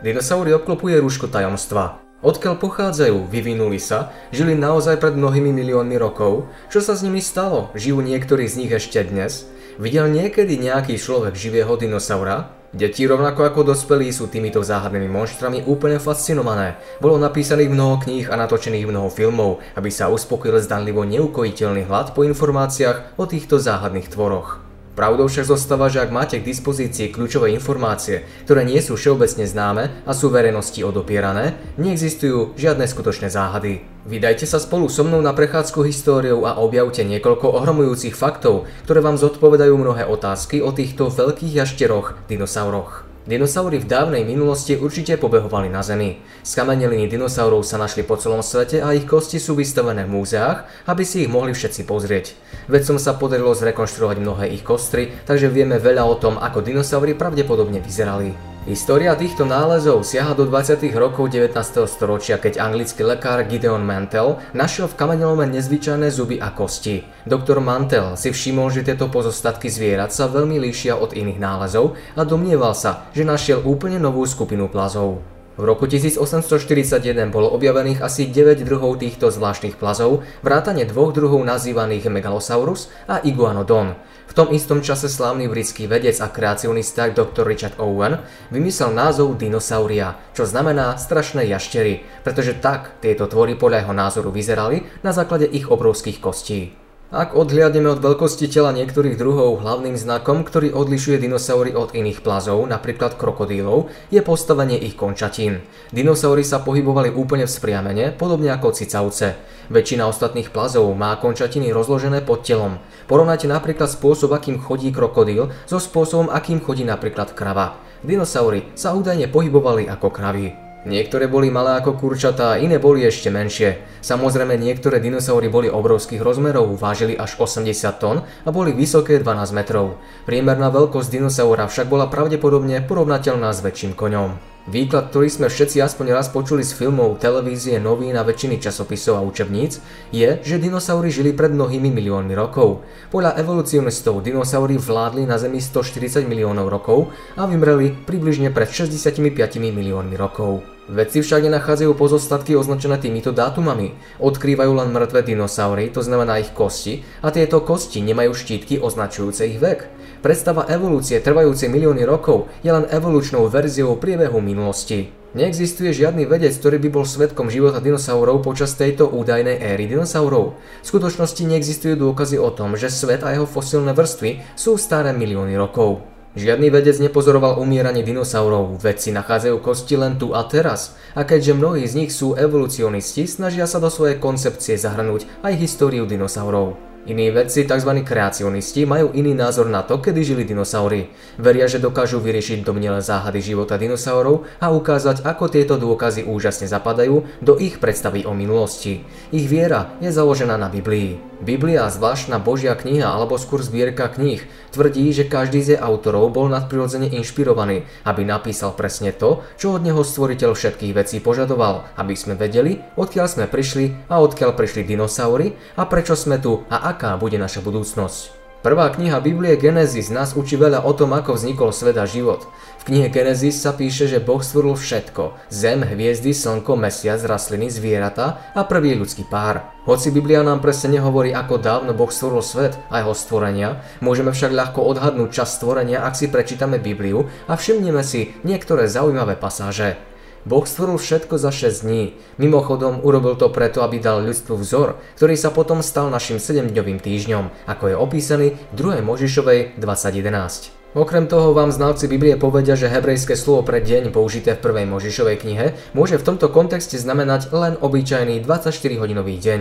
Dinosaury obklopuje rúško tajomstva. Odkiaľ pochádzajú, vyvinuli sa, žili naozaj pred mnohými miliónmi rokov, čo sa s nimi stalo, žijú niektorí z nich ešte dnes. Videl niekedy nejaký človek živého dinosaura? Deti rovnako ako dospelí sú týmito záhadnými monštrami úplne fascinované. Bolo napísaných mnoho kníh a natočených mnoho filmov, aby sa uspokojil zdanlivo neukojiteľný hlad po informáciách o týchto záhadných tvoroch. Pravdou však zostáva, že ak máte k dispozícii kľúčové informácie, ktoré nie sú všeobecne známe a sú verejnosti odopierané, neexistujú žiadne skutočné záhady. Vydajte sa spolu so mnou na prechádzku históriou a objavte niekoľko ohromujúcich faktov, ktoré vám zodpovedajú mnohé otázky o týchto veľkých jašteroch, dinosauroch. Dinosaury v dávnej minulosti určite pobehovali na Zemi. Skameneliny dinosaurov sa našli po celom svete a ich kosti sú vystavené v múzeách, aby si ich mohli všetci pozrieť. Vedcom sa podarilo zrekonštruovať mnohé ich kostry, takže vieme veľa o tom, ako dinosaury pravdepodobne vyzerali. História týchto nálezov siaha do 20. rokov 19. storočia, keď anglický lekár Gideon Mantel našiel v kamenelome nezvyčajné zuby a kosti. Doktor Mantel si všimol, že tieto pozostatky zvierat sa veľmi líšia od iných nálezov a domnieval sa, že našiel úplne novú skupinu plazov. V roku 1841 bolo objavených asi 9 druhov týchto zvláštnych plazov, vrátane dvoch druhov nazývaných Megalosaurus a Iguanodon. V tom istom čase slávny britský vedec a kreacionista Dr. Richard Owen vymyslel názov dinosauria, čo znamená strašné jaštery, pretože tak tieto tvory podľa jeho názoru vyzerali na základe ich obrovských kostí. Ak odhliadneme od veľkosti tela niektorých druhov, hlavným znakom, ktorý odlišuje dinosaury od iných plazov, napríklad krokodílov, je postavenie ich končatín. Dinosaury sa pohybovali úplne vzpriamene, podobne ako cicavce. Väčšina ostatných plazov má končatiny rozložené pod telom. Porovnajte napríklad spôsob, akým chodí krokodíl, so spôsobom, akým chodí napríklad krava. Dinosaury sa údajne pohybovali ako kravy. Niektoré boli malé ako kurčatá, iné boli ešte menšie. Samozrejme niektoré dinosaury boli obrovských rozmerov, vážili až 80 tón a boli vysoké 12 metrov. Priemerná veľkosť dinosaura však bola pravdepodobne porovnateľná s väčším koňom. Výklad, ktorý sme všetci aspoň raz počuli z filmov, televízie, novín a väčšiny časopisov a učebníc, je, že dinosaury žili pred mnohými miliónmi rokov. Podľa evolucionistov dinosaury vládli na Zemi 140 miliónov rokov a vymreli približne pred 65 miliónmi rokov. Vedci však nenachádzajú pozostatky označené týmito dátumami. Odkrývajú len mŕtve dinosaury, to znamená ich kosti, a tieto kosti nemajú štítky označujúce ich vek. Predstava evolúcie trvajúcej milióny rokov je len evolučnou verziou priebehu minulosti. Neexistuje žiadny vedec, ktorý by bol svetkom života dinosaurov počas tejto údajnej éry dinosaurov. V skutočnosti neexistujú dôkazy o tom, že svet a jeho fosílne vrstvy sú staré milióny rokov. Žiadny vedec nepozoroval umieranie dinosaurov, vedci nachádzajú kosti len tu a teraz. A keďže mnohí z nich sú evolucionisti, snažia sa do svojej koncepcie zahrnúť aj históriu dinosaurov. Iní vedci, tzv. kreacionisti, majú iný názor na to, kedy žili dinosaury. Veria, že dokážu vyriešiť domnelé záhady života dinosaurov a ukázať, ako tieto dôkazy úžasne zapadajú do ich predstavy o minulosti. Ich viera je založená na Biblii. Biblia, zvláštna Božia kniha alebo skôr zbierka kníh, tvrdí, že každý z autorov bol nadprirodzene inšpirovaný, aby napísal presne to, čo od neho stvoriteľ všetkých vecí požadoval, aby sme vedeli, odkiaľ sme prišli a odkiaľ prišli dinosaury a prečo sme tu a aká bude naša budúcnosť. Prvá kniha Biblie Genesis nás učí veľa o tom, ako vznikol svet a život. V knihe Genesis sa píše, že Boh stvoril všetko. Zem, hviezdy, slnko, mesiac, rastliny, zvieratá a prvý ľudský pár. Hoci Biblia nám presne nehovorí, ako dávno Boh stvoril svet a jeho stvorenia, môžeme však ľahko odhadnúť čas stvorenia, ak si prečítame Bibliu a všimneme si niektoré zaujímavé pasáže. Boh stvoril všetko za 6 dní. Mimochodom urobil to preto, aby dal ľudstvu vzor, ktorý sa potom stal našim 7-dňovým týždňom, ako je opísaný v 2. Možišovej 2011. Okrem toho vám znalci Biblie povedia, že hebrejské slovo pre deň použité v prvej Možišovej knihe môže v tomto kontexte znamenať len obyčajný 24-hodinový deň.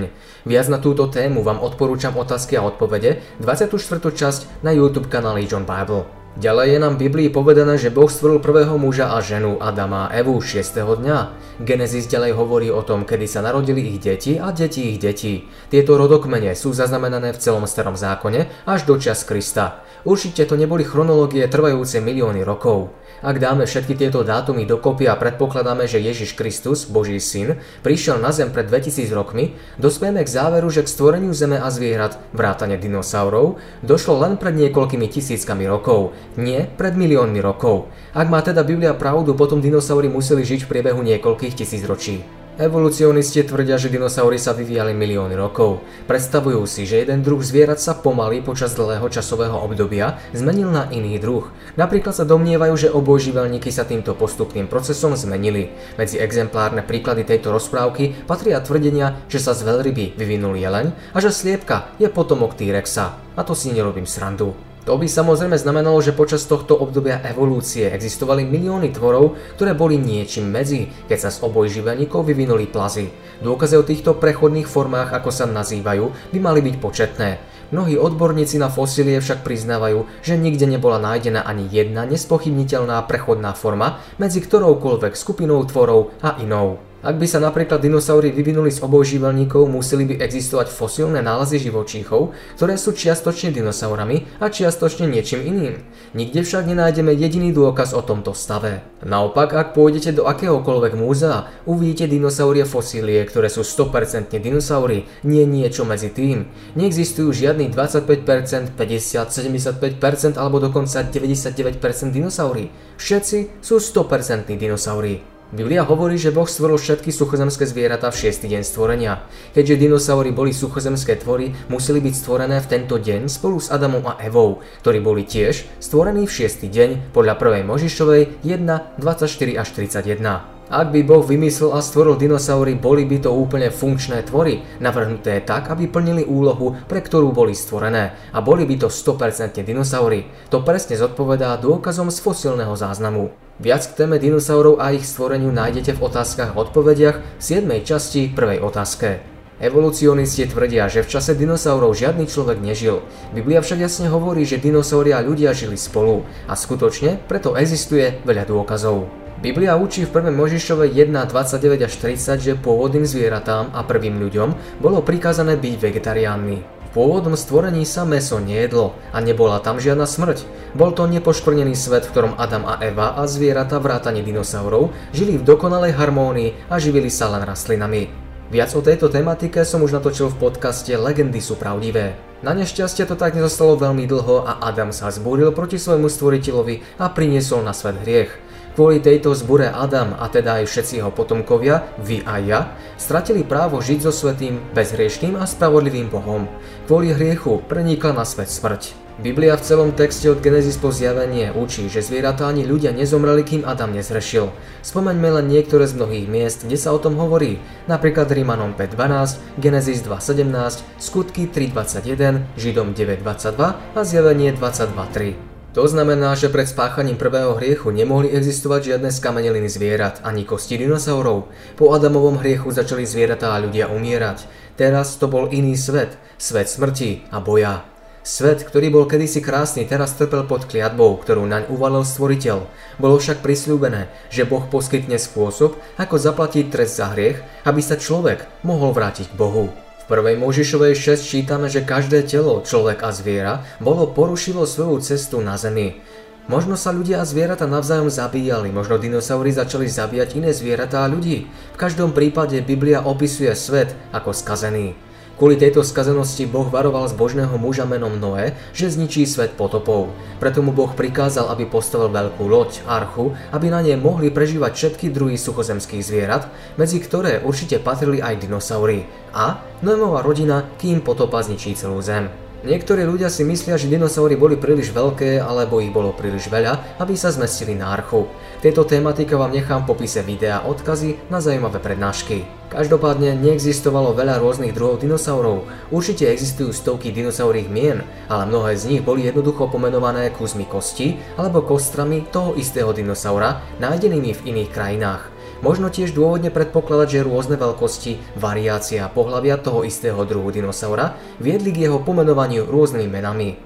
Viac na túto tému vám odporúčam otázky a odpovede 24. časť na YouTube kanáli John Bible. Ďalej je nám v Biblii povedané, že Boh stvoril prvého muža a ženu Adama a Evu 6. dňa. Genesis ďalej hovorí o tom, kedy sa narodili ich deti a deti ich detí. Tieto rodokmene sú zaznamenané v celom starom zákone až do čas Krista. Určite to neboli chronológie trvajúce milióny rokov. Ak dáme všetky tieto dátumy dokopy a predpokladáme, že Ježiš Kristus, Boží syn, prišiel na zem pred 2000 rokmi, dospieme k záveru, že k stvoreniu zeme a zvierat, vrátane dinosaurov, došlo len pred niekoľkými tisíckami rokov, nie pred miliónmi rokov. Ak má teda Biblia pravdu, potom dinosaury museli žiť v priebehu niekoľkých tisíc ročí. Evolucionisti tvrdia, že dinosaury sa vyvíjali milióny rokov. Predstavujú si, že jeden druh zvierat sa pomaly počas dlhého časového obdobia zmenil na iný druh. Napríklad sa domnievajú, že obojživelníky sa týmto postupným procesom zmenili. Medzi exemplárne príklady tejto rozprávky patria tvrdenia, že sa z veľryby vyvinul jeleň a že sliepka je potomok T-rexa. A to si nerobím srandu. To by samozrejme znamenalo, že počas tohto obdobia evolúcie existovali milióny tvorov, ktoré boli niečím medzi, keď sa z obojživelníkov vyvinuli plazy. Dôkazy o týchto prechodných formách, ako sa nazývajú, by mali byť početné. Mnohí odborníci na fosílie však priznávajú, že nikde nebola nájdená ani jedna nespochybniteľná prechodná forma medzi ktoroukoľvek skupinou tvorov a inou. Ak by sa napríklad dinosaury vyvinuli z obojživelníkov, museli by existovať fosílne nálezy živočíchov, ktoré sú čiastočne dinosaurami a čiastočne niečím iným. Nikde však nenájdeme jediný dôkaz o tomto stave. Naopak, ak pôjdete do akéhokoľvek múzea, uvidíte dinosaurie fosílie, ktoré sú 100% dinosaury, nie niečo medzi tým. Neexistujú žiadny 25%, 50, 75% alebo dokonca 99% dinosaury. Všetci sú 100% dinosaury. Biblia hovorí, že Boh stvoril všetky suchozemské zvieratá v šiestý deň stvorenia. Keďže dinosaury boli suchozemské tvory, museli byť stvorené v tento deň spolu s Adamom a Evou, ktorí boli tiež stvorení v šiestý deň podľa 1. Možišovej 1, 24 až 31. Ak by Boh vymyslel a stvoril dinosaury, boli by to úplne funkčné tvory, navrhnuté tak, aby plnili úlohu, pre ktorú boli stvorené a boli by to 100% dinosaury. To presne zodpovedá dôkazom z fosílneho záznamu. Viac k téme dinosaurov a ich stvoreniu nájdete v otázkach a odpovediach v 7. časti prvej otázke. Evolucionisti tvrdia, že v čase dinosaurov žiadny človek nežil. Biblia však jasne hovorí, že dinosaury a ľudia žili spolu a skutočne preto existuje veľa dôkazov. Biblia učí v 1. Možišove 1, 29 až 30, že pôvodným zvieratám a prvým ľuďom bolo prikázané byť vegetariánmi. V pôvodnom stvorení sa meso nejedlo a nebola tam žiadna smrť. Bol to nepoškvrnený svet, v ktorom Adam a Eva a zvieratá vrátane dinosaurov žili v dokonalej harmónii a živili sa len rastlinami. Viac o tejto tematike som už natočil v podcaste Legendy sú pravdivé. Na nešťastie to tak nezostalo veľmi dlho a Adam sa zbúril proti svojmu stvoriteľovi a priniesol na svet hriech. Kvôli tejto zbure Adam a teda aj všetci jeho potomkovia, vy a ja, stratili právo žiť so svetým, bezhriešným a spravodlivým Bohom. Kvôli hriechu prenikla na svet smrť. Biblia v celom texte od Genesis po zjavenie učí, že zvieratá ani ľudia nezomreli, kým Adam nezrešil. Spomeňme len niektoré z mnohých miest, kde sa o tom hovorí, napríklad Rímanom 5.12, Genesis 2.17, Skutky 3.21, Židom 9.22 a Zjavenie 22.3. To znamená, že pred spáchaním prvého hriechu nemohli existovať žiadne skameneliny zvierat ani kosti dinosaurov. Po Adamovom hriechu začali zvieratá a ľudia umierať. Teraz to bol iný svet, svet smrti a boja. Svet, ktorý bol kedysi krásny, teraz trpel pod kliatbou, ktorú naň uvalil stvoriteľ. Bolo však prislúbené, že Boh poskytne spôsob, ako zaplatiť trest za hriech, aby sa človek mohol vrátiť k Bohu prvej Možišovej 6 čítame, že každé telo, človek a zviera, bolo porušilo svoju cestu na zemi. Možno sa ľudia a zvieratá navzájom zabíjali, možno dinosaury začali zabíjať iné zvieratá a ľudí. V každom prípade Biblia opisuje svet ako skazený. Kvôli tejto skazenosti Boh varoval zbožného muža menom Noé, že zničí svet potopou. Preto mu Boh prikázal, aby postavil veľkú loď, archu, aby na nej mohli prežívať všetky druhy suchozemských zvierat, medzi ktoré určite patrili aj dinosaury. A Noémová rodina, kým potopa zničí celú zem. Niektorí ľudia si myslia, že dinosaury boli príliš veľké alebo ich bolo príliš veľa, aby sa zmestili na archu. Tejto tematike vám nechám v popise videa odkazy na zaujímavé prednášky. Každopádne neexistovalo veľa rôznych druhov dinosaurov. Určite existujú stovky dinosaurých mien, ale mnohé z nich boli jednoducho pomenované kusmi kosti alebo kostrami toho istého dinosaura nájdenými v iných krajinách. Možno tiež dôvodne predpokladať, že rôzne veľkosti, variácia a pohľavia toho istého druhu dinosaura viedli k jeho pomenovaniu rôznymi menami.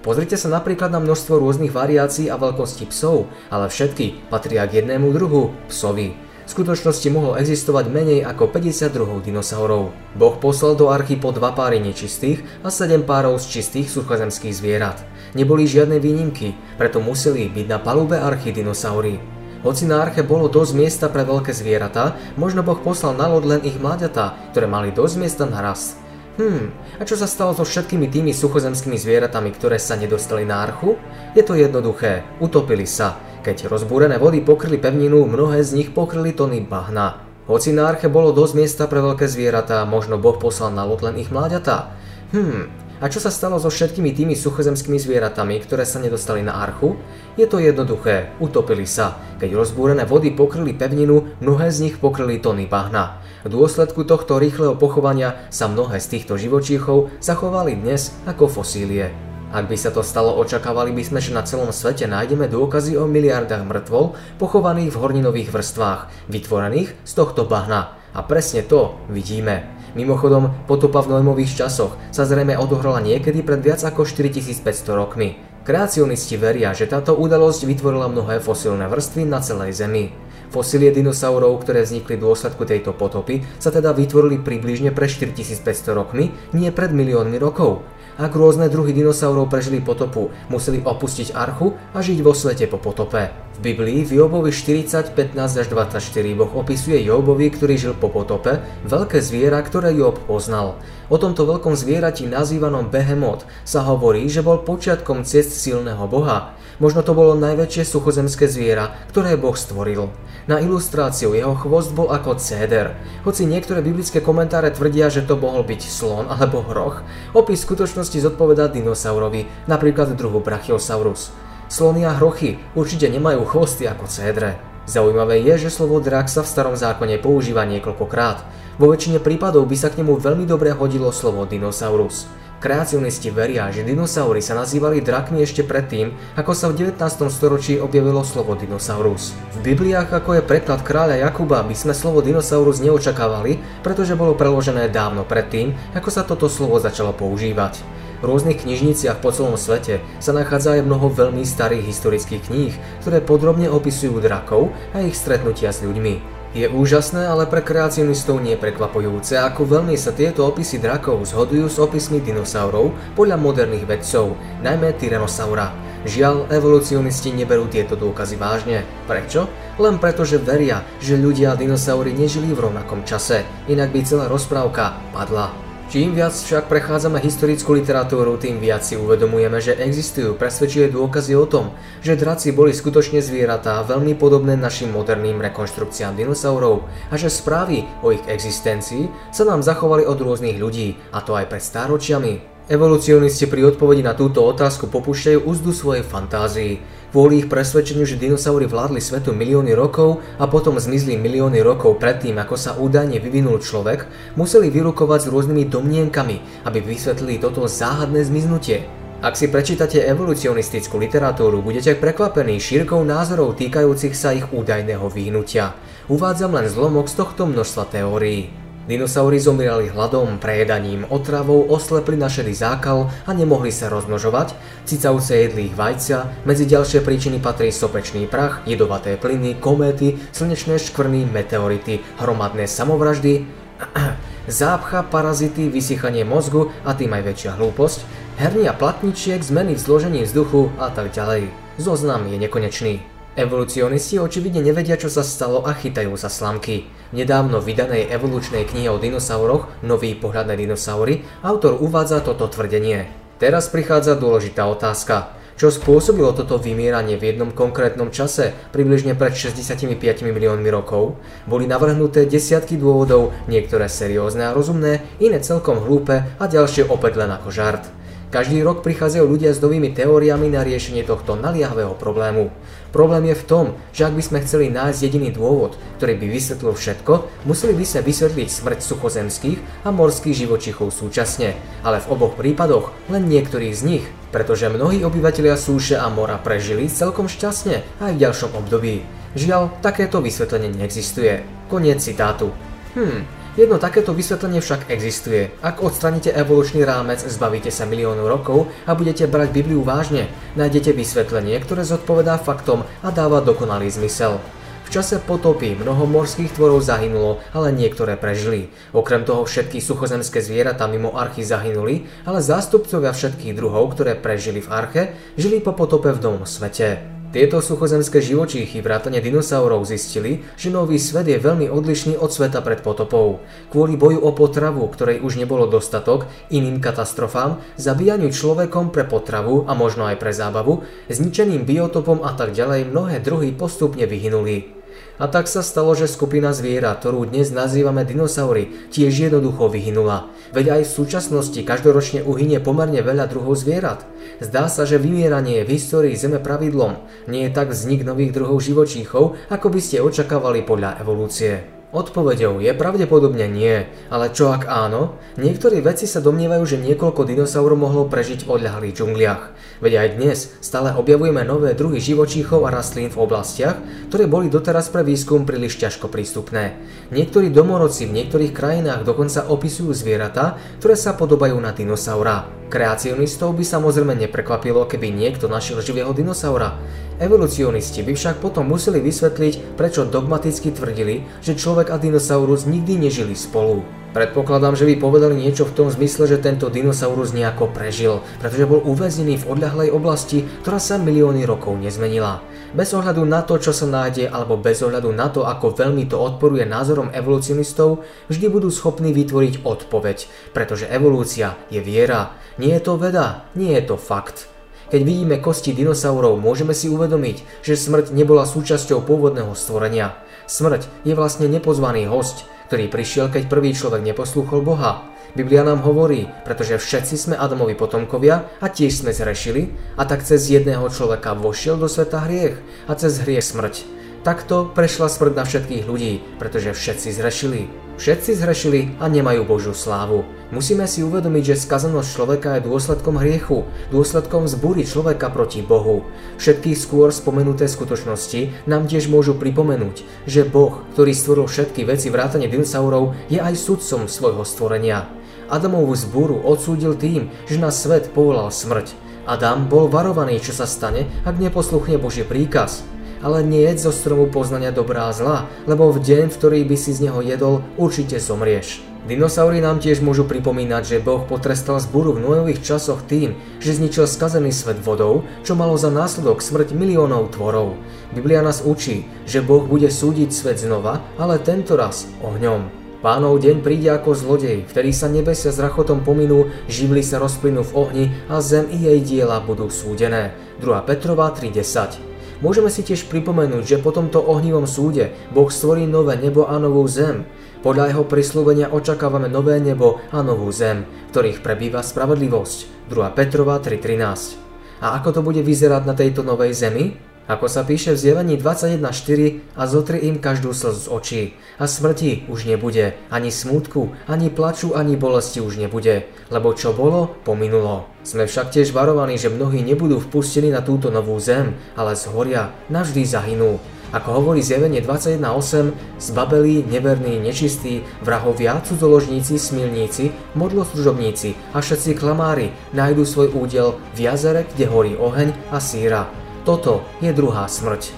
Pozrite sa napríklad na množstvo rôznych variácií a veľkostí psov, ale všetky patria k jednému druhu, psovi. V skutočnosti mohlo existovať menej ako 50 druhov dinosaurov. Boh poslal do archy po dva páry nečistých a 7 párov z čistých suchozemských zvierat. Neboli žiadne výnimky, preto museli byť na palube archy dinosaury. Hoci na arche bolo dosť miesta pre veľké zvieratá, možno Boh poslal na lod len ich mláďatá, ktoré mali dosť miesta na raz. Hmm, a čo sa stalo so všetkými tými suchozemskými zvieratami, ktoré sa nedostali na archu? Je to jednoduché, utopili sa. Keď rozbúrené vody pokryli pevninu, mnohé z nich pokryli tony bahna. Hoci na arche bolo dosť miesta pre veľké zvieratá, možno Boh poslal na lod len ich mláďatá. Hmm, a čo sa stalo so všetkými tými suchozemskými zvieratami, ktoré sa nedostali na archu? Je to jednoduché, utopili sa. Keď rozbúrené vody pokryli pevninu, mnohé z nich pokryli tony bahna. V dôsledku tohto rýchleho pochovania sa mnohé z týchto živočíchov zachovali dnes ako fosílie. Ak by sa to stalo, očakávali by sme, že na celom svete nájdeme dôkazy o miliardách mŕtvol pochovaných v horninových vrstvách, vytvorených z tohto bahna. A presne to vidíme. Mimochodom, potopa v Noémových časoch sa zrejme odohrala niekedy pred viac ako 4500 rokmi. Kreacionisti veria, že táto udalosť vytvorila mnohé fosílne vrstvy na celej Zemi. Fosílie dinosaurov, ktoré vznikli v dôsledku tejto potopy, sa teda vytvorili približne pre 4500 rokmi, nie pred miliónmi rokov. Ak rôzne druhy dinosaurov prežili potopu, museli opustiť archu a žiť vo svete po potope. V Biblii v Jobovi 40, 15 až 24 Boh opisuje Jobovi, ktorý žil po potope, veľké zviera, ktoré Job poznal. O tomto veľkom zvierati nazývanom Behemot sa hovorí, že bol počiatkom ciest silného Boha. Možno to bolo najväčšie suchozemské zviera, ktoré Boh stvoril. Na ilustráciu jeho chvost bol ako céder. Hoci niektoré biblické komentáre tvrdia, že to mohol byť slon alebo hroch, opis skutočnosti zodpovedá dinosaurovi, napríklad druhu Brachiosaurus. Slony a hrochy určite nemajú chvosty ako cédre. Zaujímavé je, že slovo drak sa v starom zákone používa niekoľkokrát. Vo väčšine prípadov by sa k nemu veľmi dobre hodilo slovo dinosaurus. Kreacionisti veria, že dinosaury sa nazývali drakmi ešte predtým, ako sa v 19. storočí objavilo slovo dinosaurus. V Bibliách, ako je preklad kráľa Jakuba, by sme slovo dinosaurus neočakávali, pretože bolo preložené dávno predtým, ako sa toto slovo začalo používať. V rôznych knižniciach po celom svete sa nachádza aj mnoho veľmi starých historických kníh, ktoré podrobne opisujú drakov a ich stretnutia s ľuďmi. Je úžasné, ale pre kreacionistov nie prekvapujúce, ako veľmi sa tieto opisy drakov zhodujú s opismi dinosaurov podľa moderných vedcov, najmä Tyrannosaura. Žiaľ, evolucionisti neberú tieto dôkazy vážne. Prečo? Len preto, že veria, že ľudia a dinosaury nežili v rovnakom čase, inak by celá rozprávka padla. Čím viac však prechádzame historickú literatúru, tým viac si uvedomujeme, že existujú presvedčivé dôkazy o tom, že draci boli skutočne zvieratá veľmi podobné našim moderným rekonštrukciám dinosaurov a že správy o ich existencii sa nám zachovali od rôznych ľudí, a to aj pred stáročiami. Evolucionisti pri odpovedi na túto otázku popúšťajú úzdu svojej fantázii, Kvôli ich presvedčeniu, že dinosaury vládli svetu milióny rokov a potom zmizli milióny rokov predtým, ako sa údajne vyvinul človek, museli vyrukovať s rôznymi domnienkami, aby vysvetlili toto záhadné zmiznutie. Ak si prečítate evolucionistickú literatúru, budete prekvapení šírkou názorov týkajúcich sa ich údajného vyhnutia. Uvádzam len zlomok z tohto množstva teórií. Dinosaury zomierali hladom, prejedaním, otravou, oslepli na šedý zákal a nemohli sa rozmnožovať, cicavce jedli ich vajcia, medzi ďalšie príčiny patrí sopečný prach, jedovaté plyny, kométy, slnečné škvrny, meteority, hromadné samovraždy, zápcha, parazity, vysychanie mozgu a tým aj väčšia hlúposť, hernia platničiek, zmeny v zložení vzduchu a tak ďalej. Zoznam je nekonečný. Evolucionisti očividne nevedia, čo sa stalo a chytajú sa slamky. V nedávno vydanej evolučnej knihe o dinosauroch Nový pohľad na dinosaury autor uvádza toto tvrdenie. Teraz prichádza dôležitá otázka. Čo spôsobilo toto vymieranie v jednom konkrétnom čase, približne pred 65 miliónmi rokov? Boli navrhnuté desiatky dôvodov, niektoré seriózne a rozumné, iné celkom hlúpe a ďalšie opäť len ako žart. Každý rok prichádzajú ľudia s novými teóriami na riešenie tohto naliehavého problému. Problém je v tom, že ak by sme chceli nájsť jediný dôvod, ktorý by vysvetlil všetko, museli by sme vysvetliť smrť suchozemských a morských živočichov súčasne, ale v oboch prípadoch len niektorých z nich, pretože mnohí obyvatelia súše a mora prežili celkom šťastne aj v ďalšom období. Žiaľ, takéto vysvetlenie neexistuje. Koniec citátu. Hm, Jedno takéto vysvetlenie však existuje. Ak odstraníte evolučný rámec, zbavíte sa miliónov rokov a budete brať Bibliu vážne, nájdete vysvetlenie, ktoré zodpovedá faktom a dáva dokonalý zmysel. V čase potopy mnoho morských tvorov zahynulo, ale niektoré prežili. Okrem toho všetky suchozemské zvieratá mimo archy zahynuli, ale zástupcovia všetkých druhov, ktoré prežili v arche, žili po potope v novom svete. Tieto suchozemské živočíchy vrátane dinosaurov zistili, že nový svet je veľmi odlišný od sveta pred potopou. Kvôli boju o potravu, ktorej už nebolo dostatok, iným katastrofám, zabíjaniu človekom pre potravu a možno aj pre zábavu, zničeným biotopom a tak ďalej mnohé druhy postupne vyhynuli. A tak sa stalo, že skupina zvierat, ktorú dnes nazývame dinosaury, tiež jednoducho vyhynula. Veď aj v súčasnosti každoročne uhynie pomerne veľa druhov zvierat. Zdá sa, že vymieranie je v histórii Zeme pravidlom. Nie je tak vznik nových druhov živočíchov, ako by ste očakávali podľa evolúcie. Odpovedou je pravdepodobne nie, ale čo ak áno? Niektorí vedci sa domnievajú, že niekoľko dinosaurov mohlo prežiť v odľahlých džungliach. Veď aj dnes stále objavujeme nové druhy živočíchov a rastlín v oblastiach, ktoré boli doteraz pre výskum príliš ťažko prístupné. Niektorí domorodci v niektorých krajinách dokonca opisujú zvieratá, ktoré sa podobajú na dinosaura. Kreacionistov by samozrejme neprekvapilo, keby niekto našiel živého dinosaura. Evolucionisti by však potom museli vysvetliť, prečo dogmaticky tvrdili, že človek a dinosaurus nikdy nežili spolu. Predpokladám, že by povedali niečo v tom zmysle, že tento dinosaurus nejako prežil, pretože bol uväznený v odľahlej oblasti, ktorá sa milióny rokov nezmenila. Bez ohľadu na to, čo sa nájde, alebo bez ohľadu na to, ako veľmi to odporuje názorom evolucionistov, vždy budú schopní vytvoriť odpoveď, pretože evolúcia je viera. Nie je to veda, nie je to fakt. Keď vidíme kosti dinosaurov, môžeme si uvedomiť, že smrť nebola súčasťou pôvodného stvorenia. Smrť je vlastne nepozvaný host, ktorý prišiel, keď prvý človek neposlúchol Boha. Biblia nám hovorí, pretože všetci sme Adamovi potomkovia a tiež sme zrešili a tak cez jedného človeka vošiel do sveta hriech a cez hriech smrť. Takto prešla smrť na všetkých ľudí, pretože všetci zrešili. Všetci zhrešili a nemajú Božiu slávu. Musíme si uvedomiť, že skazenosť človeka je dôsledkom hriechu, dôsledkom zbúry človeka proti Bohu. Všetky skôr spomenuté skutočnosti nám tiež môžu pripomenúť, že Boh, ktorý stvoril všetky veci vrátane dinosaurov, je aj sudcom svojho stvorenia. Adamovú zbúru odsúdil tým, že na svet povolal smrť. Adam bol varovaný, čo sa stane, ak neposluchne Boží príkaz ale nie jedz zo stromu poznania dobrá a zla, lebo v deň, v ktorý by si z neho jedol, určite zomrieš. Dinosaury nám tiež môžu pripomínať, že Boh potrestal zburu v Noevých časoch tým, že zničil skazený svet vodou, čo malo za následok smrť miliónov tvorov. Biblia nás učí, že Boh bude súdiť svet znova, ale tento raz ohňom. Pánov deň príde ako zlodej, vtedy sa nebesia s rachotom pominú, živly sa rozplynú v ohni a zem i jej diela budú súdené. 2. Petrova 3.10 Môžeme si tiež pripomenúť, že po tomto ohnivom súde Boh stvorí nové nebo a novú zem. Podľa jeho prislúbenia očakávame nové nebo a novú zem, v ktorých prebýva spravodlivosť. 2. Petrova 3.13. A ako to bude vyzerať na tejto novej zemi? Ako sa píše v zjevení 21.4 a zotri im každú slz z očí. A smrti už nebude, ani smútku, ani plaču, ani bolesti už nebude, lebo čo bolo, pominulo. Sme však tiež varovaní, že mnohí nebudú vpustení na túto novú zem, ale zhoria, navždy zahynú. Ako hovorí zjavenie 21.8, zbabelí, neverní, nečistí, vrahovia, cudzoložníci, smilníci, modloslužobníci a všetci klamári nájdú svoj údel v jazere, kde horí oheň a síra. Toto je druhá smrť.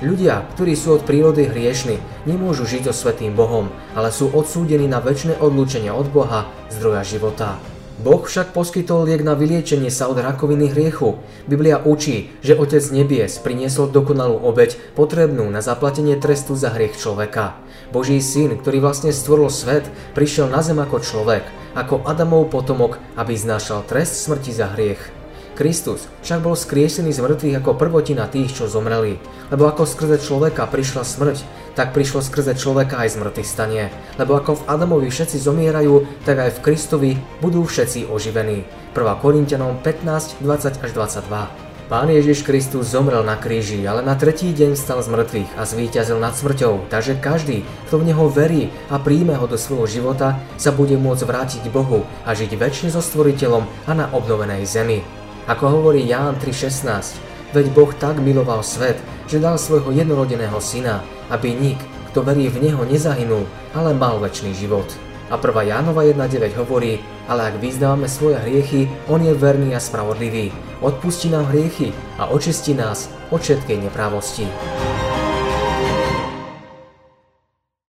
Ľudia, ktorí sú od prírody hriešni, nemôžu žiť so svetým Bohom, ale sú odsúdení na väčšie odlúčenie od Boha, zdroja života. Boh však poskytol liek na vyliečenie sa od rakoviny hriechu. Biblia učí, že Otec nebies priniesol dokonalú obeď potrebnú na zaplatenie trestu za hriech človeka. Boží syn, ktorý vlastne stvoril svet, prišiel na zem ako človek, ako Adamov potomok, aby znášal trest smrti za hriech. Kristus však bol skriesený z mŕtvych ako prvotina tých, čo zomreli. Lebo ako skrze človeka prišla smrť, tak prišlo skrze človeka aj zmrtvých stanie. Lebo ako v Adamovi všetci zomierajú, tak aj v Kristovi budú všetci oživení. 1. Korintianom 15, 20 až 22. Pán Ježiš Kristus zomrel na kríži, ale na tretí deň stal z mŕtvych a zvíťazil nad smrťou, takže každý, kto v Neho verí a príjme ho do svojho života, sa bude môcť vrátiť Bohu a žiť väčšine so Stvoriteľom a na obnovenej zemi. Ako hovorí Ján 3.16, veď Boh tak miloval svet, že dal svojho jednorodeného syna, aby nik, kto verí v Neho, nezahynul, ale mal väčší život. A 1. Jánova 1.9 hovorí, ale ak vyznávame svoje hriechy, On je verný a spravodlivý. Odpustí nám hriechy a očistí nás od všetkej neprávosti.